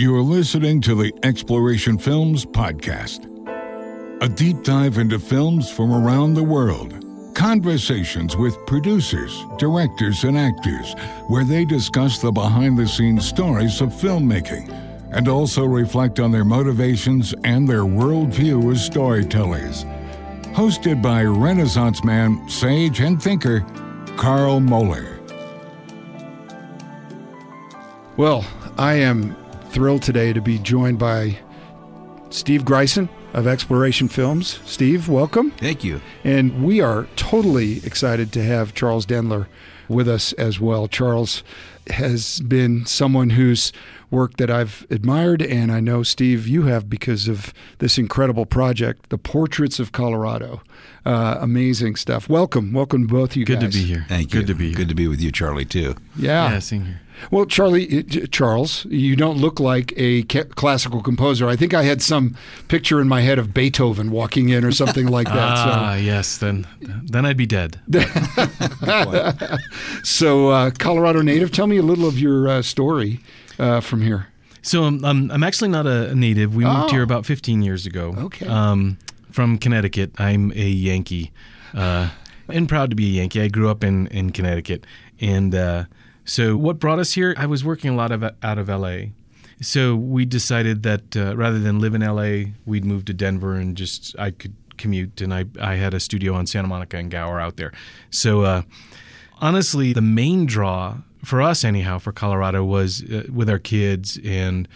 You're listening to the Exploration Films Podcast, a deep dive into films from around the world. Conversations with producers, directors, and actors, where they discuss the behind the scenes stories of filmmaking and also reflect on their motivations and their worldview as storytellers. Hosted by Renaissance man, sage, and thinker Carl Moeller. Well, I am thrilled today to be joined by Steve Greisen of Exploration Films. Steve, welcome. Thank you. And we are totally excited to have Charles Denler with us as well. Charles has been someone whose work that I've admired, and I know, Steve, you have because of this incredible project, The Portraits of Colorado. Uh, amazing stuff. Welcome. Welcome, both of you Good guys. to be here. Thank you. Good to be here. Good to be with you, Charlie, too. Yeah. Yeah, same here. Well, Charlie, uh, Charles, you don't look like a ca- classical composer. I think I had some picture in my head of Beethoven walking in or something like that. Ah, yes. Then, then I'd be dead. so, so uh, Colorado native, tell me a little of your uh, story uh, from here. So um, um, I'm actually not a, native. We moved Oh. here about 15 years ago. Okay. Um, from Connecticut. I'm a Yankee, uh, and proud to be a Yankee. I grew up in in Connecticut, and uh, so what brought us here? I was working a lot of out of LA. So we decided that uh, rather than live in LA, we'd move to Denver and just I could commute, and I I had a studio on Santa Monica and Gower out there. So uh, honestly, the main draw for us, anyhow, for Colorado was uh, with our kids and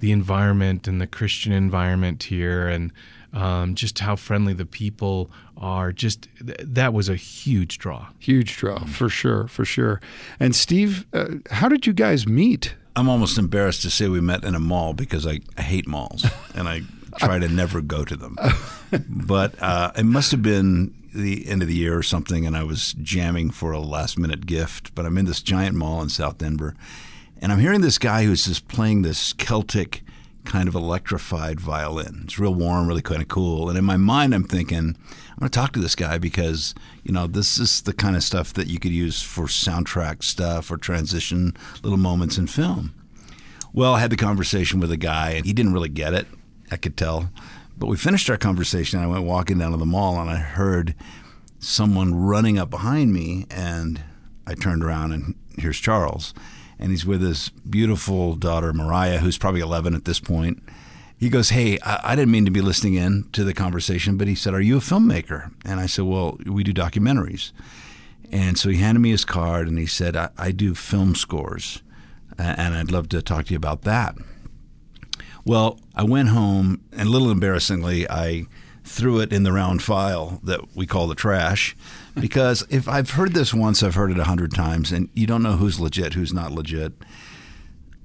the environment and the Christian environment here, and um, just how friendly the people are. Just th- that was a huge draw. Huge draw, for sure, for sure. And Steve, uh, how did you guys meet? I'm almost embarrassed to say we met in a mall because I, I hate malls and I try to never go to them. But uh, it must have been the end of the year or something, and I was jamming for a last minute gift. But I'm in this giant mall in South Denver, and I'm hearing this guy who's just playing this Celtic kind of electrified violin. It's real warm, really kind of cool. And in my mind, I'm thinking, I'm going to talk to this guy because, you know, this is the kind of stuff that you could use for soundtrack stuff or transition little moments in film. Well, I had the conversation with a guy, and he didn't really get it. I could tell. But we finished our conversation, I went walking down to the mall, and I heard someone running up behind me, and I turned around, and here's Charles. And he's with his beautiful daughter, Mariah, who's probably 11 at this point. He goes, Hey, I, I didn't mean to be listening in to the conversation, but he said, Are you a filmmaker? And I said, Well, we do documentaries. And so he handed me his card and he said, I, I do film scores, and I'd love to talk to you about that. Well, I went home, and a little embarrassingly, I threw it in the round file that we call the trash. Because if I've heard this once, I've heard it a hundred times, and you don't know who's legit, who's not legit.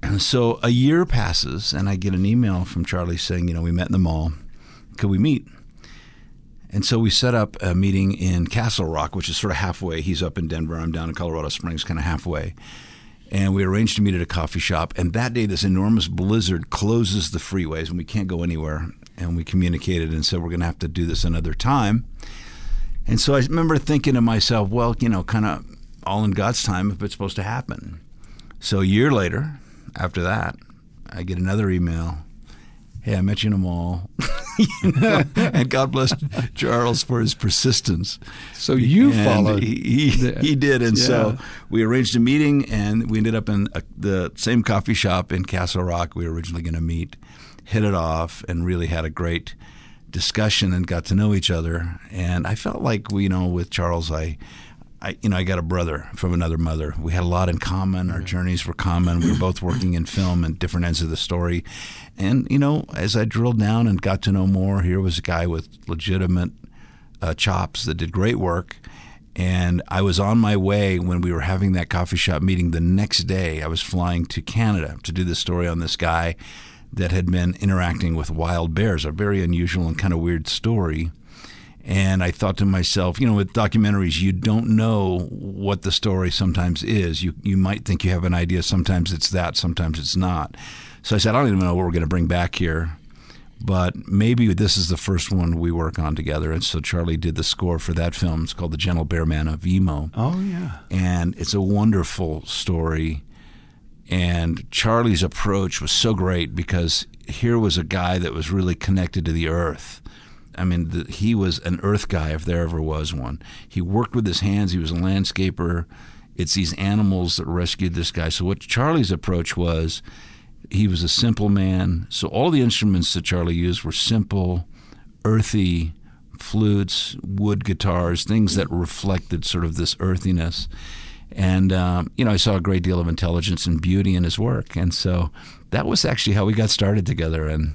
And so a year passes, and I get an email from Charlie saying, you know, we met in the mall. Could we meet? And so we set up a meeting in Castle Rock, which is sort of halfway. He's up in Denver. I'm down in Colorado Springs, kind of halfway. And we arranged to meet at a coffee shop. And that day, this enormous blizzard closes the freeways, and we can't go anywhere. And we communicated and said, we're going to have to do this another time. And so I remember thinking to myself, well, you know, kind of all in God's time if it's supposed to happen. So a year later, after that, I get another email. Hey, I met you in a mall. You know, and God bless Charles for his persistence. So you And followed. He, he, he did. And so we arranged a meeting and we ended up in a, the same coffee shop in Castle Rock we were originally going to meet, hit it off, and really had a great discussion and got to know each other. And I felt like, you know, with Charles, I. I, you know, I got a brother from another mother. We had a lot in common. Our journeys were common. We were both working in film and different ends of the story. And you know, as I drilled down and got to know more, here was a guy with legitimate uh, chops that did great work. And I was on my way when we were having that coffee shop meeting the next day. I was flying to Canada to do the story on this guy that had been interacting with wild bears, a very unusual and kind of weird story. And I thought to myself, you know, with documentaries, you don't know what the story sometimes is. You you might think you have an idea. Sometimes it's that. Sometimes it's not. So I said, I don't even know what we're going to bring back here, but maybe this is the first one we work on together. And so Charlie did the score for that film. It's called The Gentle Bear Man of Emo Oh yeah. and it's a wonderful story. And Charlie's approach was so great because here was a guy that was really connected to the earth. I mean, the, he was an earth guy if there ever was one. He worked with his hands, he was a landscaper. It's these animals that rescued this guy. So, what Charlie's approach was, he was a simple man. So, all the instruments that Charlie used were simple, earthy flutes, wood guitars, things that reflected sort of this earthiness. And, um, you know, I saw a great deal of intelligence and beauty in his work. And so that was actually how we got started together. And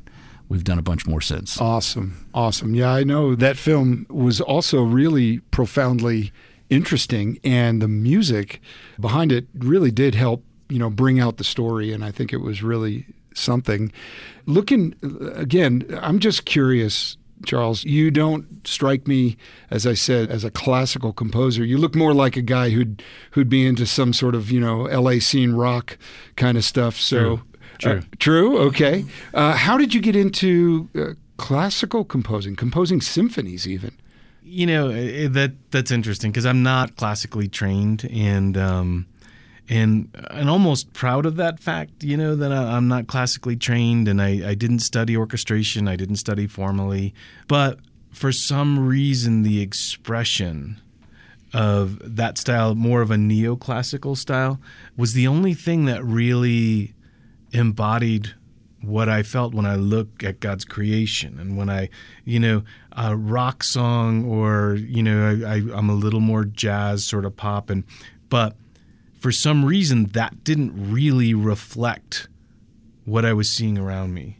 we've done a bunch more since. Awesome. Awesome. Yeah, I know that film was also really profoundly interesting. And the music behind it really did help, you know, bring out the story. And I think it was really something. Looking, again, I'm just curious Charles, you don't strike me, as I said, as a classical composer. You look more like a guy who'd who'd be into some sort of you know L.A. scene rock kind of stuff. So true, uh, true. Okay, uh, how did you get into uh, classical composing, composing symphonies, even? You know that that's interesting because I'm not classically trained, and um, and and almost proud of that fact. You know that I, am not classically trained, and I, I didn't study orchestration. I didn't study formally, but for some reason, the expression of that style, more of a neoclassical style, was the only thing that really embodied what I felt when I look at God's creation and when I, you know, a rock song or, you know, I, am a little more jazz sort of pop and, but for some reason, that didn't really reflect what I was seeing around me.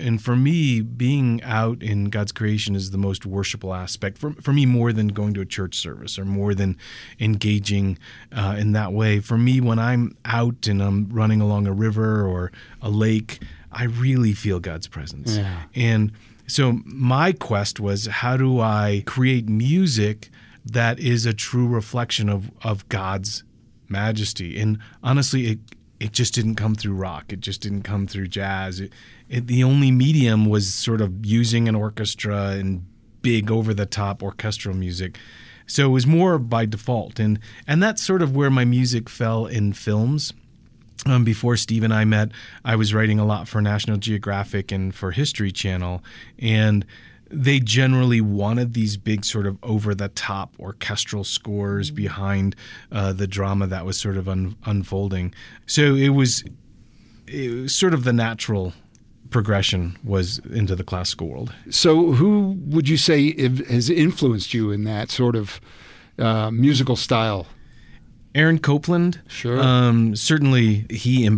And for me, being out in God's creation is the most worshipful aspect. For, for me, more than going to a church service or more than engaging uh, in that way. For me, when I'm out and I'm running along a river or a lake, I really feel God's presence. Yeah. And so my quest was how do I create music that is a true reflection of, of God's majesty. And honestly, it it just didn't come through rock. It just didn't come through jazz. It, it, the only medium was sort of using an orchestra and big over the top orchestral music. So it was more by default, and and that's sort of where my music fell in films. Um, before Steve and I met, I was writing a lot for National Geographic and for History Channel, and they generally wanted these big sort of over the top orchestral scores mm-hmm. behind uh, the drama that was sort of un- unfolding. So it was, it was sort of the natural progression was into the classical world. So who would you say has influenced you in that sort of uh, musical style? Aaron Copland. Sure. Um, certainly he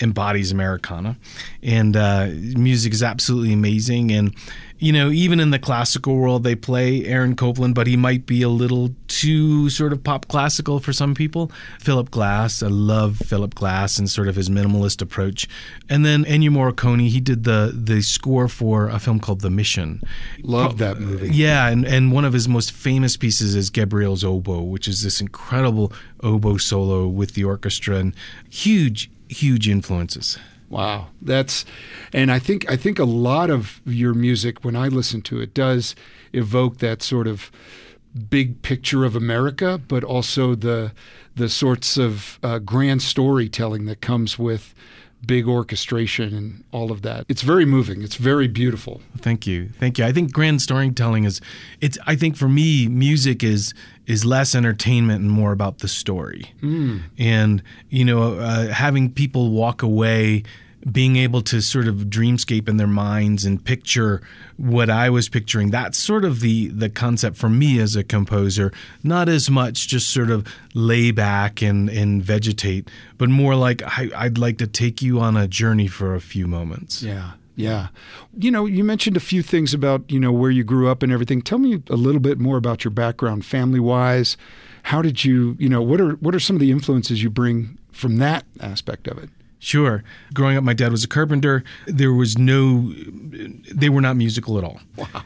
embodies Americana, and uh, music is absolutely amazing. And you know, even in the classical world, they play Aaron Copland, but he might be a little too sort of pop classical for some people. Philip Glass, I love Philip Glass and sort of his minimalist approach. And then Ennio Morricone, he did the the score for a film called The Mission. Love that movie. Yeah, and, and one of his most famous pieces is Gabriel's Oboe, which is this incredible oboe solo with the orchestra and huge, huge influences. Wow, that's, and I think I think a lot of your music, when I listen to it, does evoke that sort of big picture of America, but also the the sorts of uh, grand storytelling that comes with big orchestration and all of that. It's very moving. It's very beautiful. Thank you. Thank you. I think grand storytelling is it's I think for me music is is less entertainment and more about the story. Mm. And you know, uh, having people walk away being able to sort of dreamscape in their minds and picture what I was picturing. That's sort of the the concept for me as a composer. Not as much just sort of lay back and, and vegetate, but more like I, I'd like to take you on a journey for a few moments. Yeah. Yeah. You know, you mentioned a few things about, you know, where you grew up and everything. Tell me a little bit more about your background family wise. How did you, you know, what are what are some of the influences you bring from that aspect of it? Sure. Growing up, my dad was a carpenter. There was no, they were not musical at all. Wow.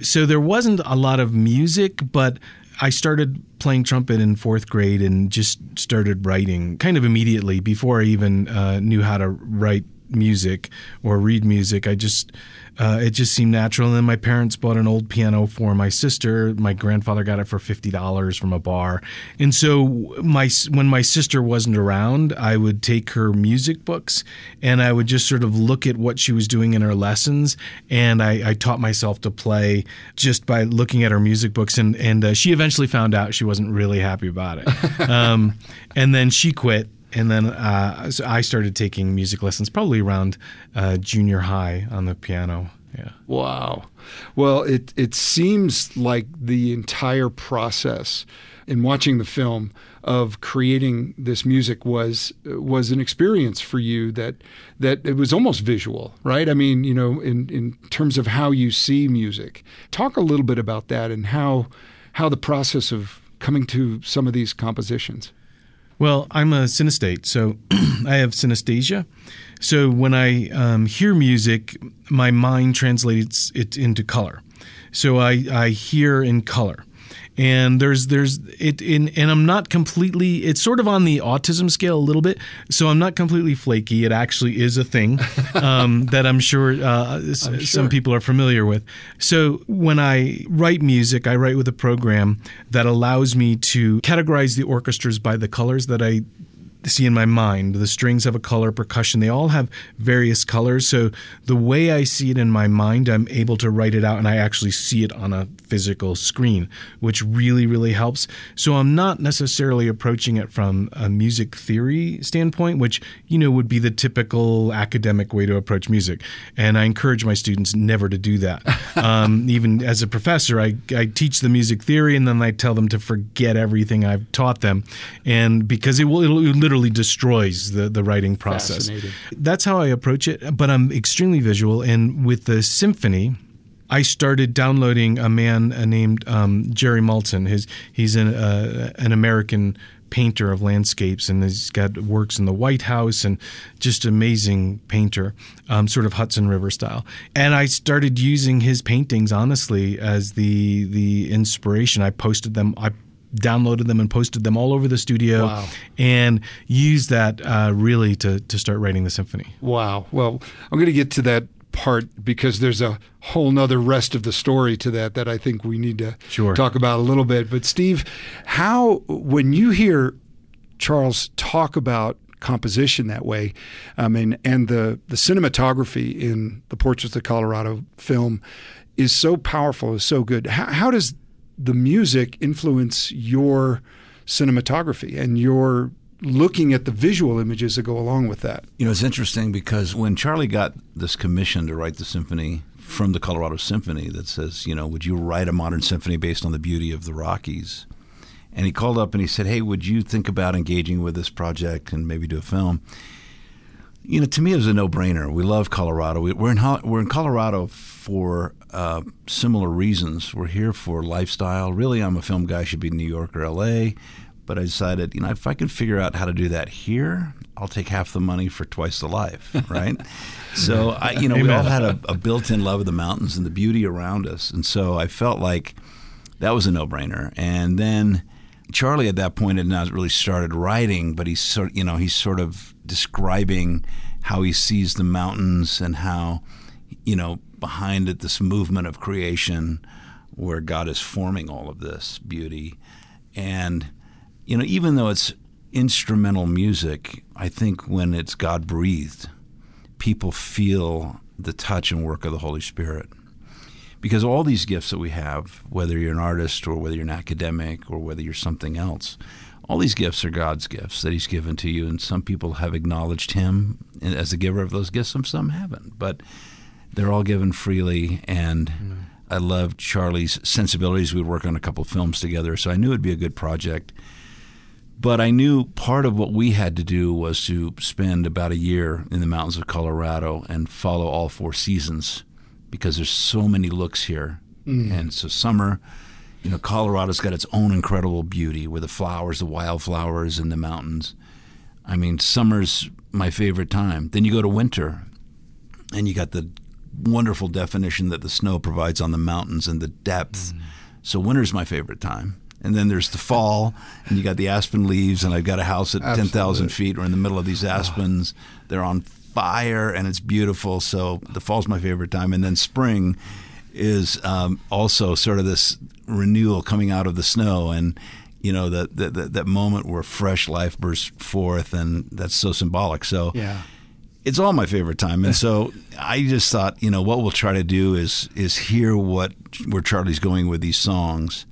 So there wasn't a lot of music, but I started playing trumpet in fourth grade and just started writing kind of immediately before I even uh, knew how to write music or read music. I just uh, it just seemed natural. And then my parents bought an old piano for my sister. My grandfather got it for fifty dollars from a bar. And so my when my sister wasn't around, I would take her music books and I would just sort of look at what she was doing in her lessons. And I, I taught myself to play just by looking at her music books. And and uh, she eventually found out she wasn't really happy about it. um, and then she quit and then uh, so I started taking music lessons probably around uh, junior high on the piano. Yeah. Wow. Well, it it seems like the entire process in watching the film of creating this music was was an experience for you that that it was almost visual, right? I mean, you know, in in terms of how you see music. Talk a little bit about that and how how the process of coming to some of these compositions. Well, I'm a synesthete, so I have synesthesia. So when I um, hear music, my mind translates it into color. So I, I hear in color and there's there's it in and I'm not completely it's sort of on the autism scale a little bit. So I'm not completely flaky. It actually is a thing um, that I'm sure, uh, I'm sure. some people are familiar with. So when I write music I write with a program that allows me to categorize the orchestras by the colors that I see in my mind. The strings have a color, percussion, they all have various colors. So the way I see it in my mind, I'm able to write it out and I actually see it on a physical screen, which really, really helps. So I'm not necessarily approaching it from a music theory standpoint, which, you know, would be the typical academic way to approach music. And I encourage my students never to do that. um, even as a professor, I, I teach the music theory and then I tell them to forget everything I've taught them. And because it will, it'll, it'll literally destroys the, the writing process. That's how I approach it, but I'm extremely visual. And with the symphony, I started downloading a man uh, named um, Jerry Moulton. His he's an uh, an American painter of landscapes, and he's got works in the White House and just amazing painter, um, sort of Hudson River style. And I started using his paintings honestly as the the inspiration. I posted them. I downloaded them and posted them all over the studio wow. and used that uh, really to, to start writing the symphony. Wow. Well, I'm going to get to that part because there's a whole nother rest of the story to that that I think we need to sure. talk about a little bit. But Steve, how when you hear Charles talk about composition that way, I mean, and the the cinematography in the Portraits of Colorado film is so powerful, is so good. How, how does the music influence your cinematography and your looking at the visual images that go along with that. You know, it's interesting because when Charlie got this commission to write the symphony from the Colorado Symphony that says, you know, would you write a modern symphony based on the beauty of the Rockies? And he called up and he said, hey, would you think about engaging with this project and maybe do a film? You know, to me, it was a no-brainer. We love Colorado. We're in we're in Colorado for uh, similar reasons. We're here for lifestyle. Really, I'm a film guy. Should be in New York or L.A. But I decided, you know, if I can figure out how to do that here, I'll take half the money for twice the life, right? so, I, you know, Amen. we all had a, a built-in love of the mountains and the beauty around us, and so I felt like that was a no-brainer. And then Charlie, at that point, had not really started writing, but he's sort, you know, he's sort of describing how he sees the mountains and how, you know, behind it, this movement of creation where God is forming all of this beauty, and you know, even though it's instrumental music, I think when it's God breathed, people feel the touch and work of the Holy Spirit. Because all these gifts that we have, whether you're an artist or whether you're an academic or whether you're something else, all these gifts are God's gifts that He's given to you. And some people have acknowledged Him as the giver of those gifts, and some haven't. But they're all given freely. And mm-hmm. I love Charlie's sensibilities. We'd work on a couple films together, so I knew it'd be a good project. But I knew part of what we had to do was to spend about a year in the mountains of Colorado and follow all four seasons because there's so many looks here. Mm. And so summer, you know, Colorado's got its own incredible beauty with the flowers, the wildflowers and the mountains. I mean, summer's my favorite time. Then you go to winter and you got the wonderful definition that the snow provides on the mountains and the depth. Mm. So winter's my favorite time and then there's the fall, and you got the aspen leaves, and I've got a house at ten thousand feet. We're in the middle of these aspens. They're on fire and it's beautiful. So the fall's my favorite time, and then spring is um, also sort of this renewal coming out of the snow and you know that that that moment where fresh life bursts forth and that's so symbolic so Yeah. it's all my favorite time and so i just thought you know what we'll try to do is is hear what where charlie's going with these songs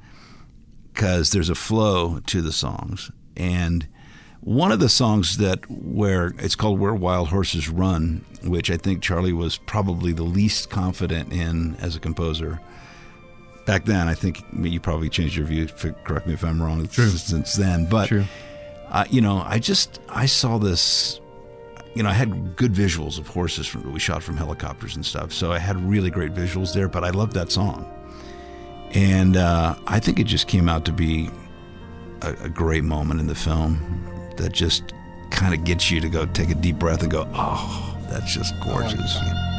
because there's a flow to the songs and one of the songs that where it's called where wild horses run which i think charlie was probably the least confident in as a composer. Back then i think you probably changed your view correct me if i'm wrong True. since then. But uh, you know i just i saw this you know i had good visuals of horses from, we shot from helicopters and stuff so i had really great visuals there but i loved that song. And uh, i think it just came out to be a, a great moment in the film that just kind of gets you to go take a deep breath and go oh that's just gorgeous. Oh, I'm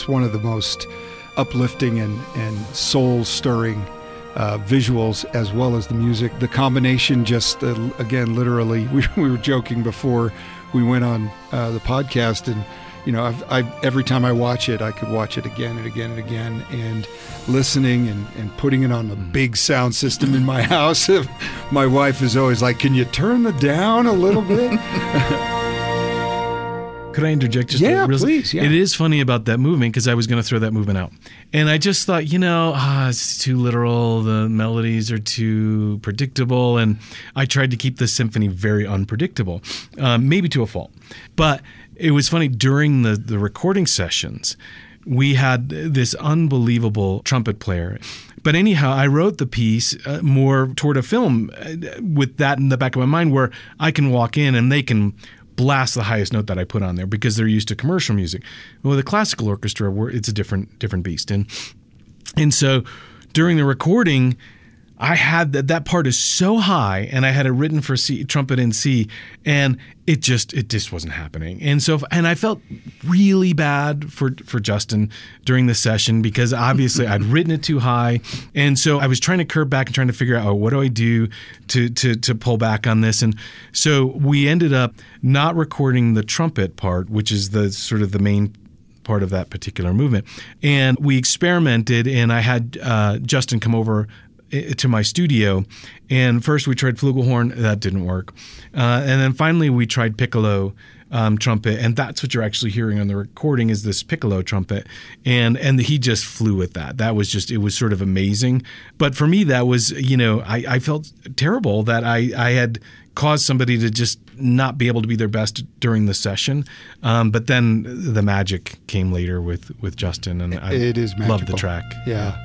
It's one of the most uplifting and, and soul stirring uh, visuals as well as the music. The combination, just uh, again, literally, we, we were joking before we went on uh, the podcast, and you know, I've, I every time I watch it, I could watch it again and again and again, and listening and, and putting it on a big sound system in my house. my wife is always like, "Can you turn the down a little bit?" Could I interject just Yeah, please, yeah. It is funny about that movement because I was going to throw that movement out. And I just thought, you know, ah, it's too literal. The melodies are too predictable. And I tried to keep the symphony very unpredictable, um, maybe to a fault. But it was funny during the, the recording sessions, we had this unbelievable trumpet player. But anyhow, I wrote the piece uh, more toward a film uh, with that in the back of my mind where I can walk in and they can blast the highest note that I put on there because they're used to commercial music. Well, the classical orchestra, it's a different different beast, and and so during the recording, I had that that part is so high, and I had it written for C, trumpet in C, and it just it just wasn't happening. And so and I felt really bad for for Justin during the session because obviously I'd written it too high, and so I was trying to curve back and trying to figure out oh what do I do to to to pull back on this, and so we ended up not recording the trumpet part, which is the sort of the main part of that particular movement. And we experimented, and I had uh, Justin come over to my studio. And first we tried flugelhorn, that didn't work. Uh, and then finally we tried piccolo. Um, trumpet, and that's what you're actually hearing on the recording is this piccolo trumpet, and and he just flew with that. That was just it was sort of amazing. But for me, that was you know I, I felt terrible that I I had caused somebody to just not be able to be their best during the session. Um, but then the magic came later with with Justin, and I It is love the track. Yeah.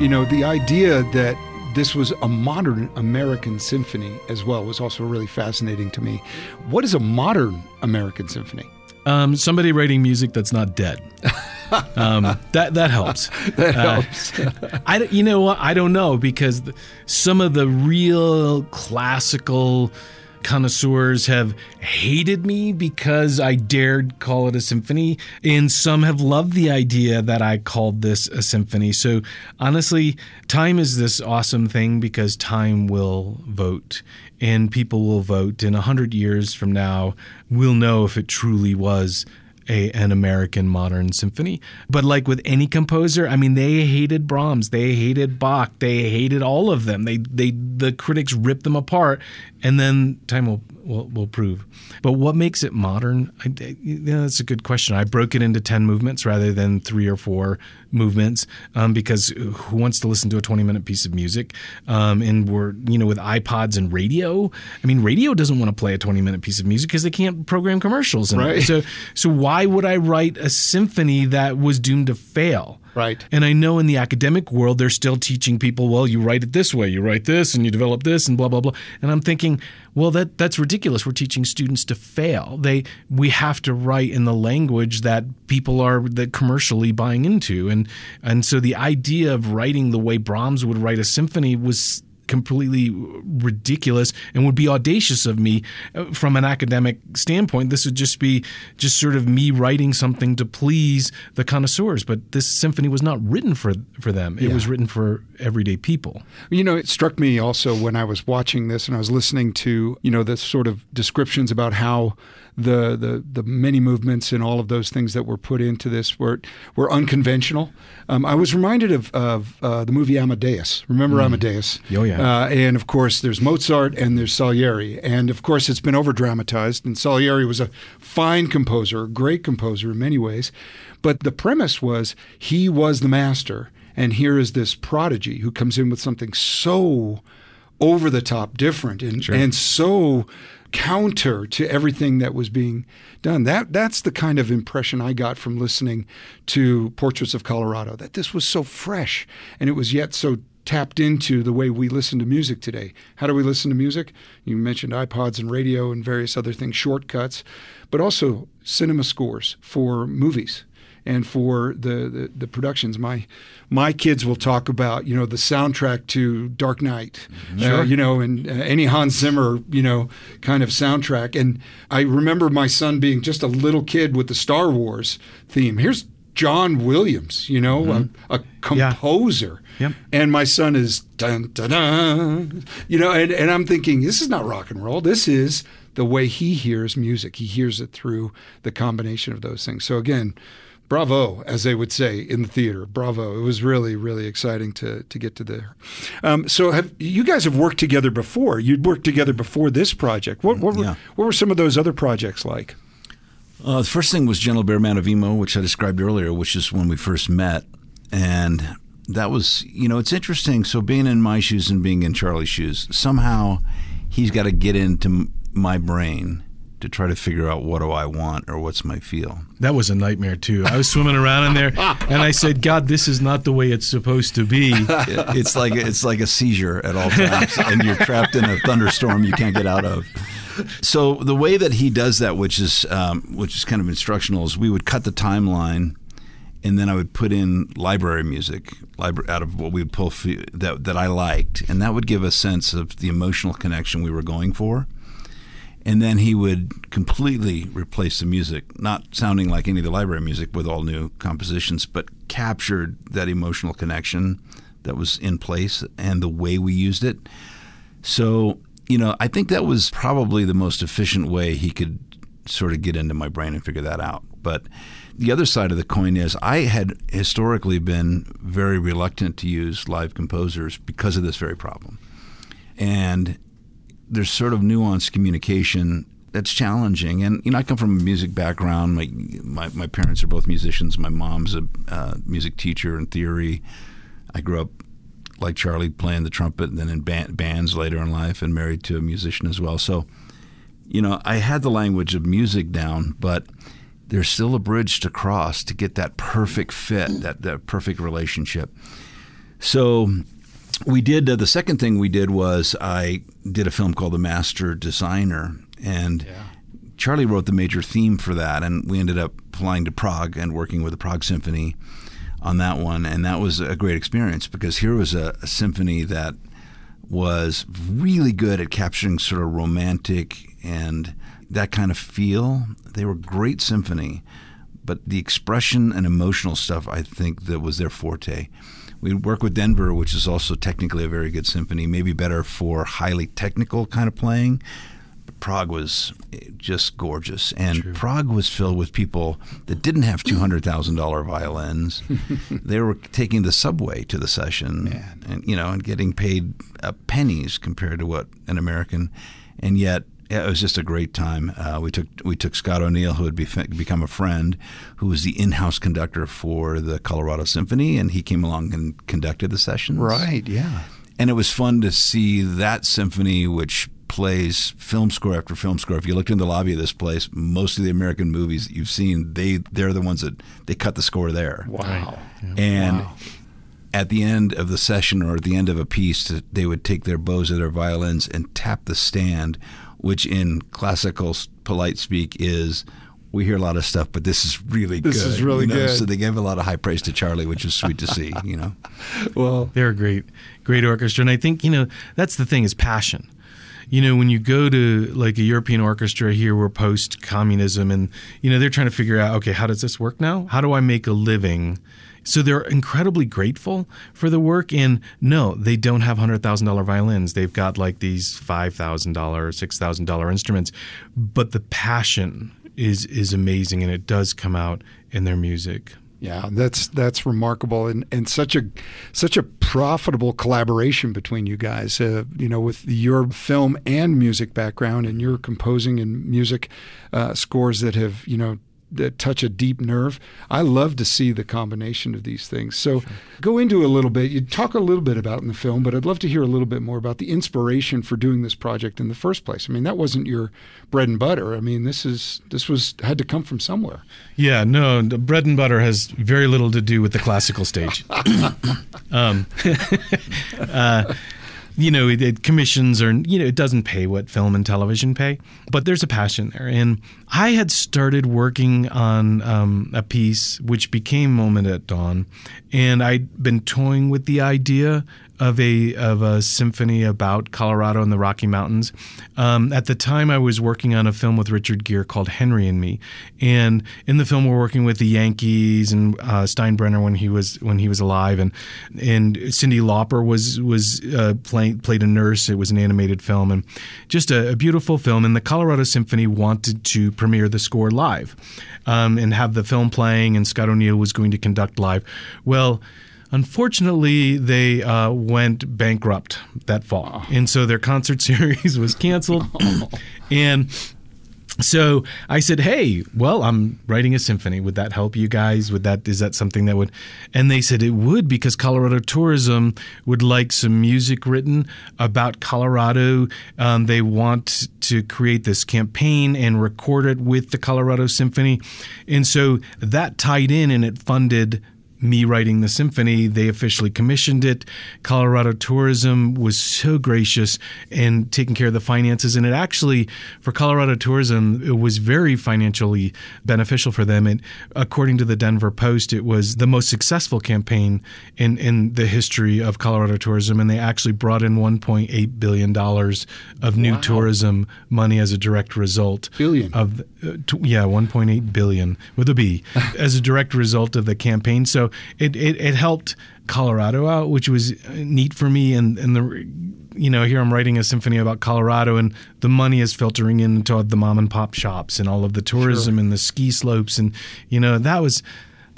You know, the idea that this was a modern American symphony as well was also really fascinating to me. What is a modern American symphony? Um, somebody writing music that's not dead. um, that that helps. That Uh, helps. I you know what I don't know because some of the real classical connoisseurs have hated me because I dared call it a symphony, and some have loved the idea that I called this a symphony. So honestly, time is this awesome thing because time will vote, and people will vote. In a hundred years from now, we'll know if it truly was a, an American modern symphony. But like with any composer, I mean, they hated Brahms, they hated Bach, they hated all of them. They they the critics ripped them apart, and then time will will, will prove. But what makes it modern? I, you know, that's a good question. I broke it into ten movements rather than three or four movements um, because who wants to listen to a 20 minute piece of music? Um, and we're, you know, with iPods and radio. I mean, radio doesn't want to play a 20 minute piece of music because they can't program commercials. Right. So, so why would I write a symphony that was doomed to fail? Right. And I know in the academic world, they're still teaching people, well, you write it this way, you write this, and you develop this, and blah blah blah. And I'm thinking, well, that that's ridiculous. We're teaching students to fail. They we have to write in the language that people are that commercially buying into, and and so the idea of writing the way Brahms would write a symphony was completely ridiculous and would be audacious of me uh, from an academic standpoint. This would just be just sort of me writing something to please the connoisseurs. But this symphony was not written for for them. It was written for everyday people. You know, it struck me also when I was watching this and I was listening to, you know, the sort of descriptions about how the the, the many movements and all of those things that were put into this were were unconventional. Um, I was reminded of, of uh, the movie Amadeus. Remember Amadeus? Oh, yeah. Uh, and of course, there's Mozart and there's Salieri. And of course, it's been over dramatized. And Salieri was a fine composer, a great composer in many ways. But the premise was he was the master. And here is this prodigy who comes in with something so over the top different and, and so counter to everything that was being done. That that's the kind of impression I got from listening to Portraits of Colorado, that this was so fresh and it was yet so tapped into the way we listen to music today. How do we listen to music? You mentioned iPods and radio and various other things, shortcuts, but also cinema scores for movies and for the, the, the productions. My my kids will talk about you know the soundtrack to Dark Knight, uh, you know, and uh, any Hans Zimmer you know kind of soundtrack. And I remember my son being just a little kid with the Star Wars theme. Here's John Williams, you know, a, a composer. Yep. And my son is dun dun dun, you know, and, and I'm thinking this is not rock and roll. This is the way he hears music. He hears it through the combination of those things. So again, bravo, as they would say in the theater. Bravo! It was really, really exciting to to get to there. Um, so, have you guys have worked together before? You'd worked together before this project. What, what were Yeah. what were some of those other projects like? Uh, the first thing was Gentle Bear Man of Emo, which I described earlier, which is when we first met. And that was, you know, it's interesting. So being in my shoes and being in Charlie's shoes, somehow he's got to get into my brain to try to figure out what do I want or what's my feel. That was a nightmare too. I was swimming around in there, and I said, "God, this is not the way it's supposed to be." It's like it's like a seizure at all times, and you're trapped in a thunderstorm you can't get out of. So the way that he does that, which is um, which is kind of instructional, is we would cut the timeline, and then I would put in library music libra- out of what we would pull f- that that I liked, and that would give a sense of the emotional connection we were going for. And then he would completely replace the music, not sounding like any of the library music with all new compositions, but captured that emotional connection that was in place and the way we used it. So, you know, I think that was probably the most efficient way he could sort of get into my brain and figure that out. But the other side of the coin is I had historically been very reluctant to use live composers because of this very problem. And there's sort of nuanced communication that's challenging. And you know, I come from a music background. My my, my parents are both musicians. My mom's a uh, music teacher in theory. I grew up like Charlie playing the trumpet, and then in band, bands later in life, and married to a musician as well. So, you know, I had the language of music down, but there's still a bridge to cross to get that perfect fit, that that perfect relationship. So we did uh, the second thing we did was I did a film called The Master Designer, and Charlie wrote the major theme for that, and we ended up flying to Prague and working with the Prague Symphony on that one, and that was a great experience because here was a, a symphony that was really good at capturing sort of romantic and that kind of feel. They were great symphony, but the expression and emotional stuff, I think, that was their forte. We work with Denver, which is also technically a very good symphony, maybe better for highly technical kind of playing. But Prague was just gorgeous, and Prague was filled with people that didn't have two hundred thousand dollar violins. they were taking the subway to the session, and you know, and getting paid uh, pennies compared to what an American, and yet Yeah, it was just a great time. Uh, we took we took Scott O'Neil, who had be, become a friend, who was the in-house conductor for the Colorado Symphony, and he came along and conducted the sessions. Right. Yeah. And it was fun to see that symphony, which plays film score after film score. If you looked in the lobby of this place, most of the American movies that you've seen, they they're the ones that they cut the score there. Wow. And Wow. at the end of the session or at the end of a piece, they would take their bows or their violins and tap the stand, which in classical polite speak is. We hear a lot of stuff, but this is really This good. This is really you know? good. So they gave a lot of high praise to Charlie, which was sweet to see. You know, Well, They're a great, great orchestra, and I think you know that's the thing is passion. You know, when you go to like a European orchestra here, we're post communism, and you know they're trying to figure out, okay, how does this work now? How do I make a living? So they're incredibly grateful for the work, and no, they don't have hundred thousand dollar violins. They've got like these five thousand dollar, six thousand dollar instruments, but the passion is is amazing, and it does come out in their music. Yeah, that's that's remarkable and, and such a such a profitable collaboration between you guys. Uh, you know, with your film and music background and your composing and music uh, scores that have you know that touch a deep nerve. I love to see the combination of these things. So go into a little bit. You talk a little bit about in the film, but I'd love to hear a little bit more about the inspiration for doing this project in the first place. I mean, that wasn't your bread and butter. I mean, this is this was had to come from somewhere. Yeah, no, the bread and butter has very little to do with the classical stage. um, uh, you know, it, it commissions or you know, it doesn't pay what film and television pay, but there's a passion there. And I had started working on um, a piece which became Moment at Dawn, and I'd been toying with the idea of a of a symphony about Colorado and the Rocky Mountains. Um, at the time, I was working on a film with Richard Gere called Henry and Me, and in the film, we're working with the Yankees and uh, Steinbrenner when he was when he was alive, and and Cyndi Lauper was was uh, playing played a nurse. It was an animated film, and just a, a beautiful film. And the Colorado Symphony wanted to premiere the score live, um, and have the film playing, and Scott O'Neil was going to conduct live. Well. Unfortunately, they uh, went bankrupt that fall, and so their concert series was canceled. and so I said, "Hey, well, I'm writing a symphony. Would that help you guys? Would that is that something that would?" And they said it would because Colorado Tourism would like some music written about Colorado. Um, they want to create this campaign and record it with the Colorado Symphony, and so that tied in and it funded me writing the symphony. They officially commissioned it. Colorado Tourism was so gracious in taking care of the finances. And it actually, for Colorado Tourism, it was very financially beneficial for them. And according to the Denver Post, it was the most successful campaign in, in the history of Colorado Tourism. And they actually brought in $1.8 billion of new Wow. tourism money as a direct result Billion. of uh, t- yeah 1.8 billion with a b as a direct result of the campaign so it, it, it helped colorado out which was neat for me and and the you know here i'm writing a symphony about colorado and the money is filtering into the mom and pop shops and all of the tourism and the ski slopes and you know that was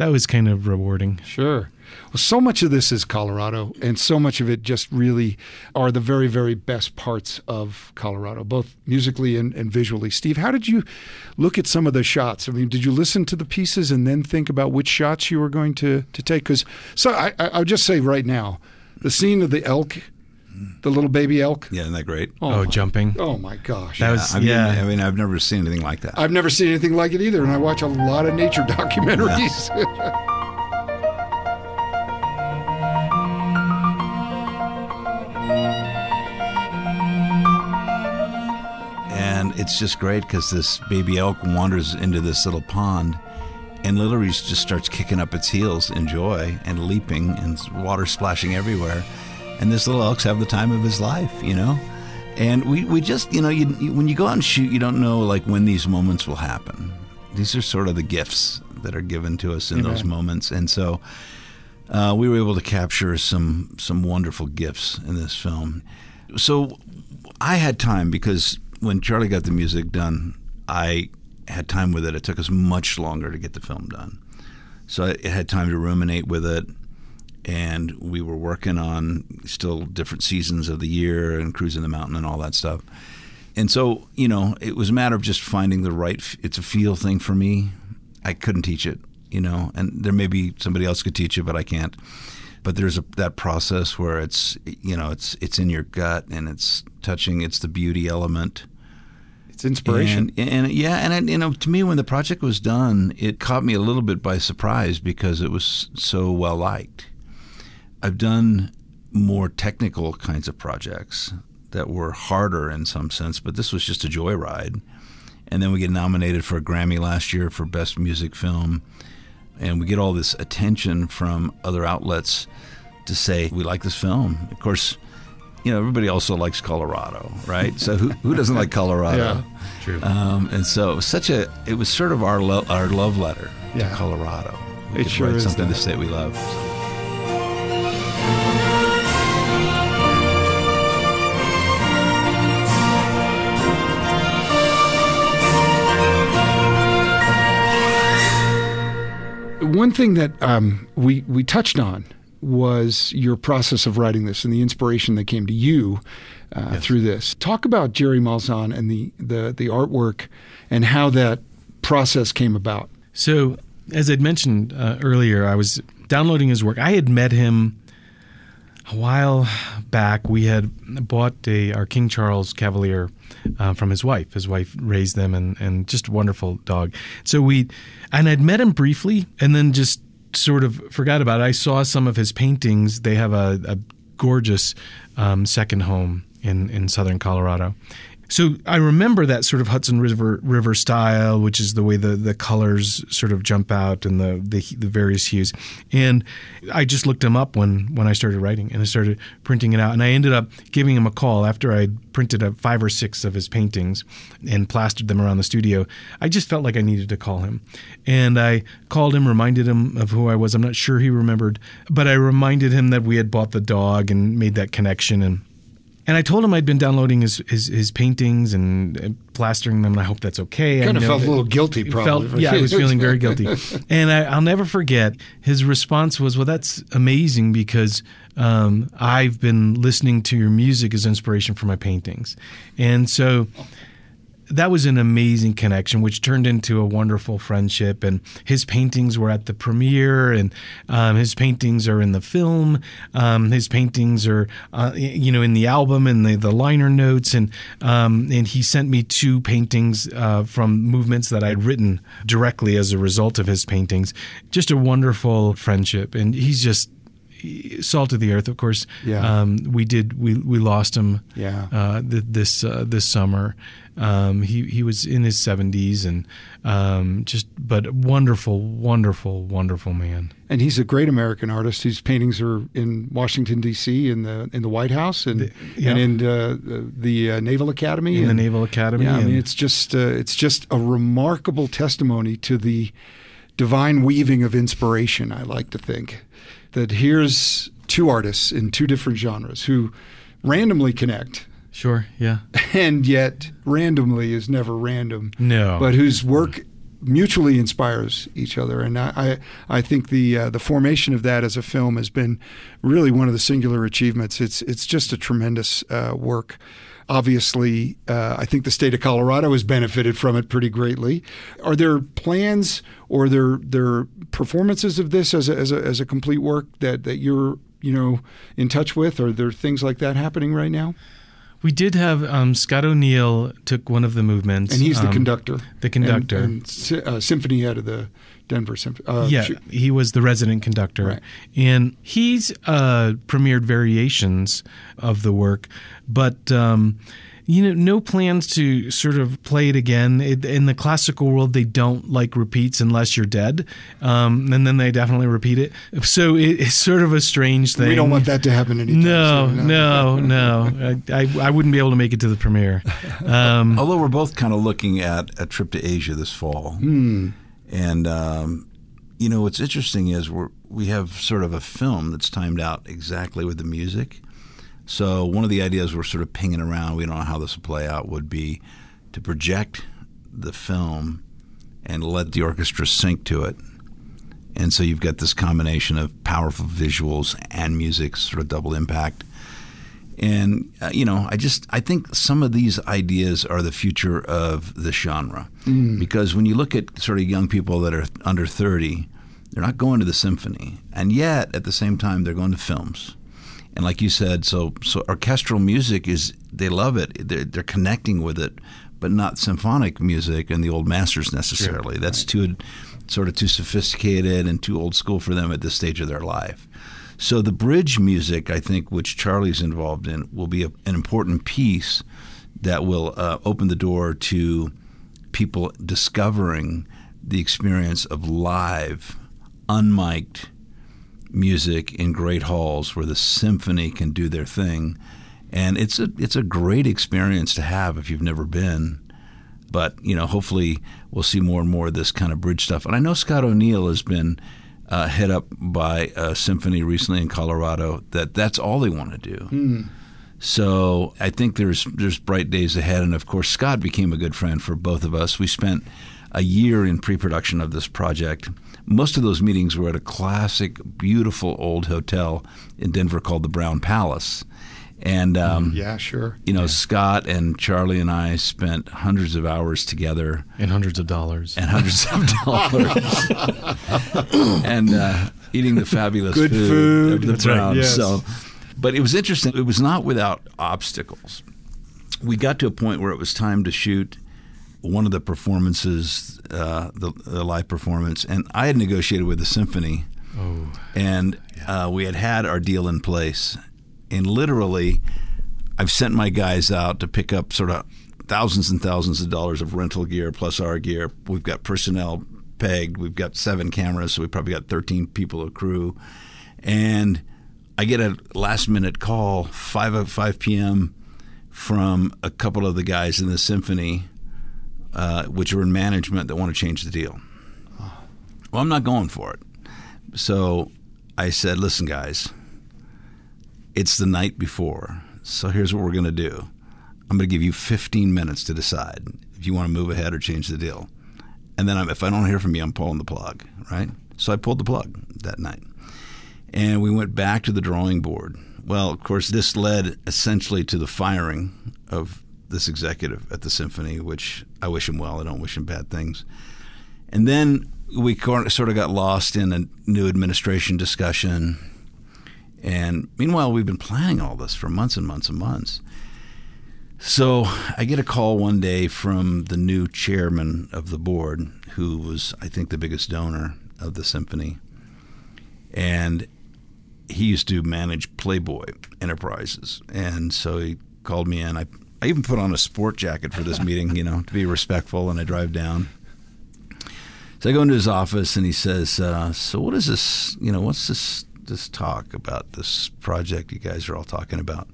that was kind of rewarding Sure. Well, so much of this is Colorado, and so much of it just really are the very, very best parts of Colorado, both musically and, and visually. Steve, how did you look at some of the shots? I mean, did you listen to the pieces and then think about which shots you were going to, to take? Because so I, I'll just say right now, the scene of the elk, the little baby elk. yeah, isn't that great? Oh, oh, my- jumping Oh my gosh! that was I mean, yeah I mean, I've never seen anything like that. I've never seen anything like it either, and I watch a lot of nature documentaries. And it's just great because this baby elk wanders into this little pond and literally just starts kicking up its heels in joy and leaping and water splashing everywhere. And this little elk's having the time of his life, you know? And we, we just, you know, you, you, when you go out and shoot, you don't know like when these moments will happen. These are sort of the gifts that are given to us in those moments. And so uh, we were able to capture some some wonderful gifts in this film. So I had time because when Charlie got the music done, I had time with it. It took us much longer to get the film done, so I had time to ruminate with it. And we were working on still different seasons of the year and cruising the mountain and all that stuff. and so you know, it was a matter of just finding the right. It's a feel thing for me. I couldn't teach it, you know, and there may be somebody else could teach it, but I can't. But there's a, that process where it's you know it's it's in your gut and it's touching. It's the beauty element. It's inspiration. And, and yeah, and I, you know, to me, when the project was done, it caught me a little bit by surprise because it was so well liked. I've done more technical kinds of projects that were harder in some sense, but this was just a joyride. And then we get nominated for a Grammy last year for Best Music Film, and we get all this attention from other outlets to say we like this film. Of course, you know everybody also likes Colorado, right? So who, who doesn't like Colorado? Yeah, true. Um, and so it was such a it was sort of our lo- our love letter Yeah. to Colorado. We It could sure write something to say we love. One thing that um, we we touched on was your process of writing this and the inspiration that came to you uh, through this. Talk about Jerry Malzahn and the, the the artwork and how that process came about. So, as I'd mentioned uh, earlier, I was downloading his work. I had met him a while back. We had bought a our King Charles Cavalier uh, from his wife. His wife raised them, and and just wonderful dog. So we, and I'd met him briefly, and then just sort of forgot about it. I saw some of his paintings. They have a, a gorgeous um, second home in in southern Colorado. So I remember that sort of Hudson River River style, which is the way the, the colors sort of jump out and the, the the various hues. And I just looked him up when when I started writing and I started printing it out. And I ended up giving him a call after I printed up five or six of his paintings and plastered them around the studio. I just felt like I needed to call him, and I called him, reminded him of who I was. I'm not sure he remembered, but I reminded him that we had bought the dog and made that connection and. And I told him I'd been downloading his his, his paintings and plastering them, and I hope that's okay. I Kind of felt a little guilty, probably. Felt, yeah, I was feeling very guilty. And I, I'll never forget his response was, "Well, that's amazing because um, I've been listening to your music as inspiration for my paintings," and so that was an amazing connection, which turned into a wonderful friendship. And his paintings were at the premiere, and um, his paintings are in the film. Um, his paintings are, uh, you know, in the album and the, the liner notes. And um, and he sent me two paintings uh, from movements that I'd written directly as a result of his paintings. Just a wonderful friendship, and he's just salt of the earth. Of course, Yeah. um, we did we we lost him Yeah. uh, th- this uh, this summer. Um, he he was in his seventies and um, just but wonderful, wonderful, wonderful man. And he's a great American artist. His paintings are in Washington D.C. in the in the White House and yeah. and in uh, the uh, Naval Academy. In the Naval Academy. Yeah, I mean it's just uh, it's just a remarkable testimony to the divine weaving of inspiration. I like to think that here's two artists in two different genres who randomly connect, sure, yeah, and yet randomly is never random. no, but whose work mutually inspires each other. And I, I, I think the uh, the formation of that as a film has been really one of the singular achievements. It's it's just a tremendous uh, work. Obviously, uh, I think the state of Colorado has benefited from it pretty greatly. Are there plans or there there performances of this as a, as a, as a complete work that, that you're you know in touch with? Are there things like that happening right now? we did have um, Scott O'Neil took one of the movements, And he's the um, conductor. the conductor. And, and uh, symphony head of the Denver Symphony. Uh, yeah, sh- he was the resident conductor, Right. and he's uh, premiered variations of the work, but um, you know, no plans to sort of play it again. It, in the classical world, they don't like repeats unless you're dead, um, and then they definitely repeat it. So it, it's sort of a strange thing. we don't want that to happen anytime No, soon. no, no. I, I, I wouldn't be able to make it to the premiere. Um, Although we're both kind of looking at a trip to Asia this fall, and um, you know what's interesting is we we have sort of a film that's timed out exactly with the music. So one of the ideas we're sort of pinging around, we don't know how this will play out, would be to project the film and let the orchestra sync to it. And so you've got this combination of powerful visuals and music, sort of double impact. And uh, you know, I just I think some of these ideas are the future of the genre because when you look at sort of young people that are under thirty, they're not going to the symphony, and yet at the same time they're going to films. And like you said, so so orchestral music is they love it. They're, they're connecting with it, but not symphonic music and the old masters necessarily. That's too sort of too sophisticated and too old school for them at this stage of their life. So the bridge music, I think, which Charlie's involved in, will be a, an important piece that will uh, open the door to people discovering the experience of live, unmiked music in great halls where the symphony can do their thing. And it's a it's a great experience to have if you've never been. But you know, hopefully, we'll see more and more of this kind of bridge stuff. And I know Scott O'Neil has been uh, head up by a symphony recently in Colorado. That that's all they want to do. So I think there's there's bright days ahead. And of course, Scott became a good friend for both of us. We spent a year in pre-production of this project. Most of those meetings were at a classic, beautiful old hotel in Denver called the Brown Palace. And um, Yeah, sure. you know, Scott and Charlie and I spent hundreds of hours together and hundreds of dollars. and hundreds of dollars, and uh, eating the fabulous Good food. of the That's right, yes. So, but it was interesting. It was not without obstacles. We got to a point where it was time to shoot one of the performances, uh, the, the live performance, and I had negotiated with the symphony, oh, and uh, we had had our deal in place, and literally, I've sent my guys out to pick up sort of thousands and thousands of dollars of rental gear plus our gear. We've got personnel pegged. We've got seven cameras, so we probably got 13 people of crew. And I get a last minute call, 5 at 5 p.m., from a couple of the guys in the symphony, uh, which are in management, that want to change the deal. Well, I'm not going for it. So I said, listen, guys, it's the night before. So here's what we're going to do I'm going to give you 15 minutes to decide if you want to move ahead or change the deal. And then I'm, if I don't hear from you, I'm pulling the plug, right? So I pulled the plug that night. And we went back to the drawing board. Well, of course, this led essentially to the firing of this executive at the symphony, which I wish him well. I don't wish him bad things. And then we sort of got lost in a new administration discussion. And meanwhile, we've been planning all this for months and months and months. So I get a call one day from the new chairman of the board, who was, I think, the biggest donor of the symphony. And he used to manage Playboy Enterprises. And so he called me in. I, I even put on a sport jacket for this meeting, you know, to be respectful, and I drive down. So I go into his office and he says, uh, "So what is this? You know, what's this this talk about this project you guys are all talking about?"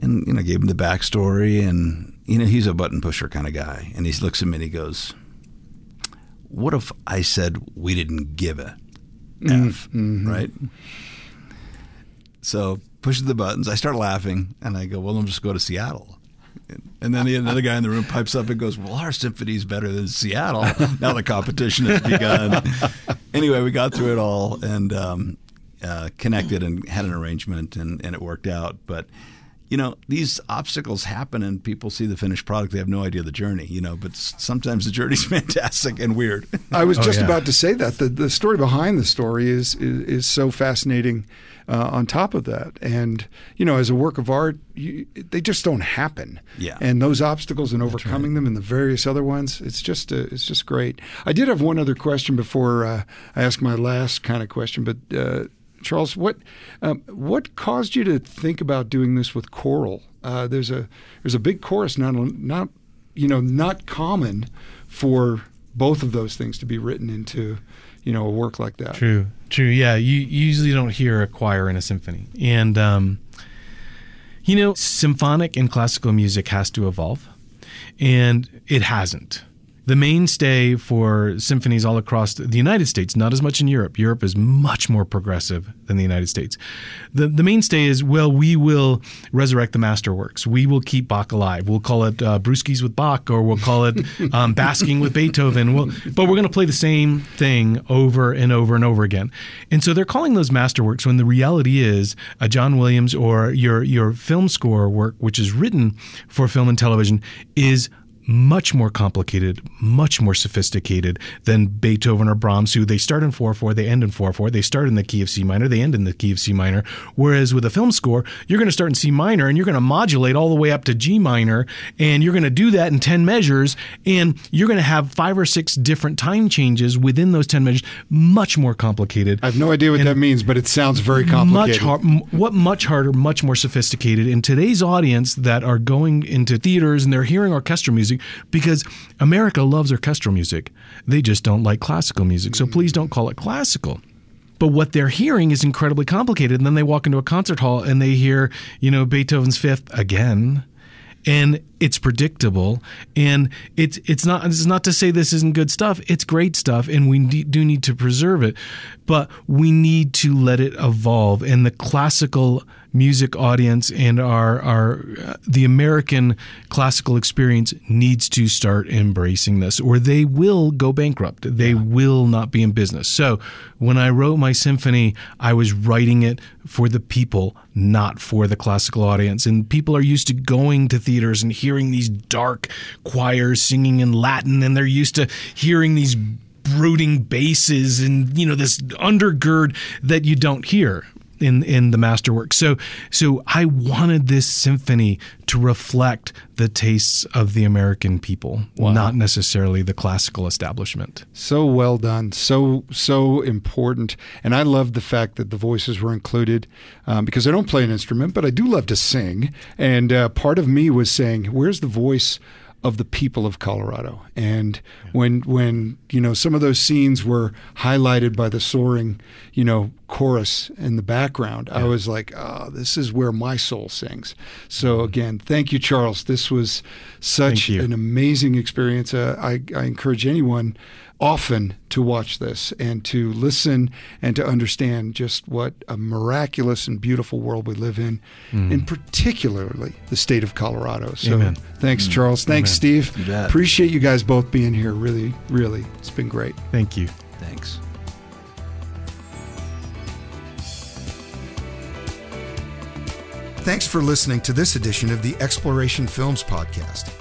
And you know, I gave him the backstory, and you know, he's a button pusher kind of guy, and he looks at me and he goes, "What if I said we didn't give a f, right?" So pushes the buttons. I start laughing, and I go, "Well, I'm just go to Seattle." And then the another guy in the room pipes up and goes, "Well, our symphony's better than Seattle." now the competition has begun. anyway, we got through it all and um, uh, connected and had an arrangement, and, and it worked out. But you know, these obstacles happen, and people see the finished product. They have no idea the journey, you know. But sometimes the journey's fantastic and weird. I was Oh, just yeah. about to say that the the story behind the story is is, is so fascinating. Uh, on top of that, and you know, as a work of art, you, they just don't happen. Yeah. And those obstacles and overcoming them, and the various other ones, it's just uh, it's just great. I did have one other question before uh, I ask my last kind of question, but. Charles, what um, what caused you to think about doing this with choral? Uh, there's a there's a big chorus, not not you know not common for both of those things to be written into you know a work like that. True, true. Yeah, you you usually don't hear a choir in a symphony, and um, you know, symphonic and classical music has to evolve, and it hasn't. The mainstay for symphonies all across the United States, not as much in Europe. Europe is much more progressive than the United States. The, the mainstay is, well, we will resurrect the masterworks. We will keep Bach alive. We'll call it uh, Brewskis with Bach, or we'll call it um, Basking with Beethoven. We'll, but we're going to play the same thing over and over and over again. And so they're calling those masterworks when the reality is a John Williams or your, your film score work, which is written for film and television, is much more complicated, much more sophisticated than Beethoven or Brahms, who they start in 4 4, they end in 4 4. They start in the key of C minor, they end in the key of C minor. Whereas with a film score, you're going to start in C minor and you're going to modulate all the way up to G minor, and you're going to do that in 10 measures, and you're going to have five or six different time changes within those 10 measures, much more complicated. I have no idea what and that means, but it sounds very complicated. Much hard, what much harder, much more sophisticated. In today's audience that are going into theaters and they're hearing orchestral music, music because America loves orchestral music. They just don't like classical music. So please don't call it classical but what they're hearing is incredibly complicated. And then they walk into a concert hall and they hear, you know, Beethoven's Fifth again, and it's predictable. And it's it's not it's not to say this isn't good stuff. It's great stuff, and we do need to preserve it, but we need to let it evolve. And the classical music audience and our our uh, the American classical experience needs to start embracing this, or they will go bankrupt. They yeah. will not be in business. So when I wrote my symphony, I was writing it for the people, not for the classical audience. And people are used to going to theaters and hearing these dark choirs singing in Latin, and they're used to hearing these brooding basses and you know this undergird that you don't hear in in the masterwork. So so I wanted this symphony to reflect the tastes of the American people, wow. not necessarily the classical establishment. So well done, so so important, and I love the fact that the voices were included um, because I don't play an instrument, but I do love to sing, and uh, part of me was saying, "Where's the voice?" Of the people of Colorado. And when when you know some of those scenes were highlighted by the soaring, you know, chorus in the background, yeah. I was like, oh, this is where my soul sings. So mm-hmm. again, thank you, Charles. This was such an amazing experience. Uh, I, I encourage anyone often to watch this and to listen and to understand just what a miraculous and beautiful world we live in, mm. and particularly the state of Colorado. So Amen. thanks, mm. Charles. Thanks, Amen. Steve. Appreciate you guys both being here. Really, really, it's been great. Thank you. Thanks. Thanks for listening to this edition of the Exploration Films Podcast.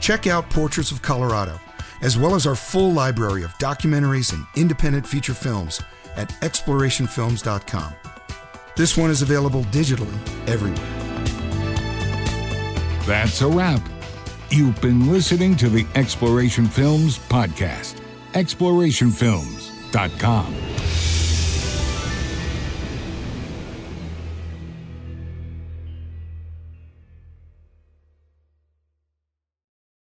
Check out Portraits of Colorado as well as our full library of documentaries and independent feature films at explorationfilms.com. This one is available digitally everywhere. That's a wrap. You've been listening to the Exploration Films podcast. Explorationfilms.com.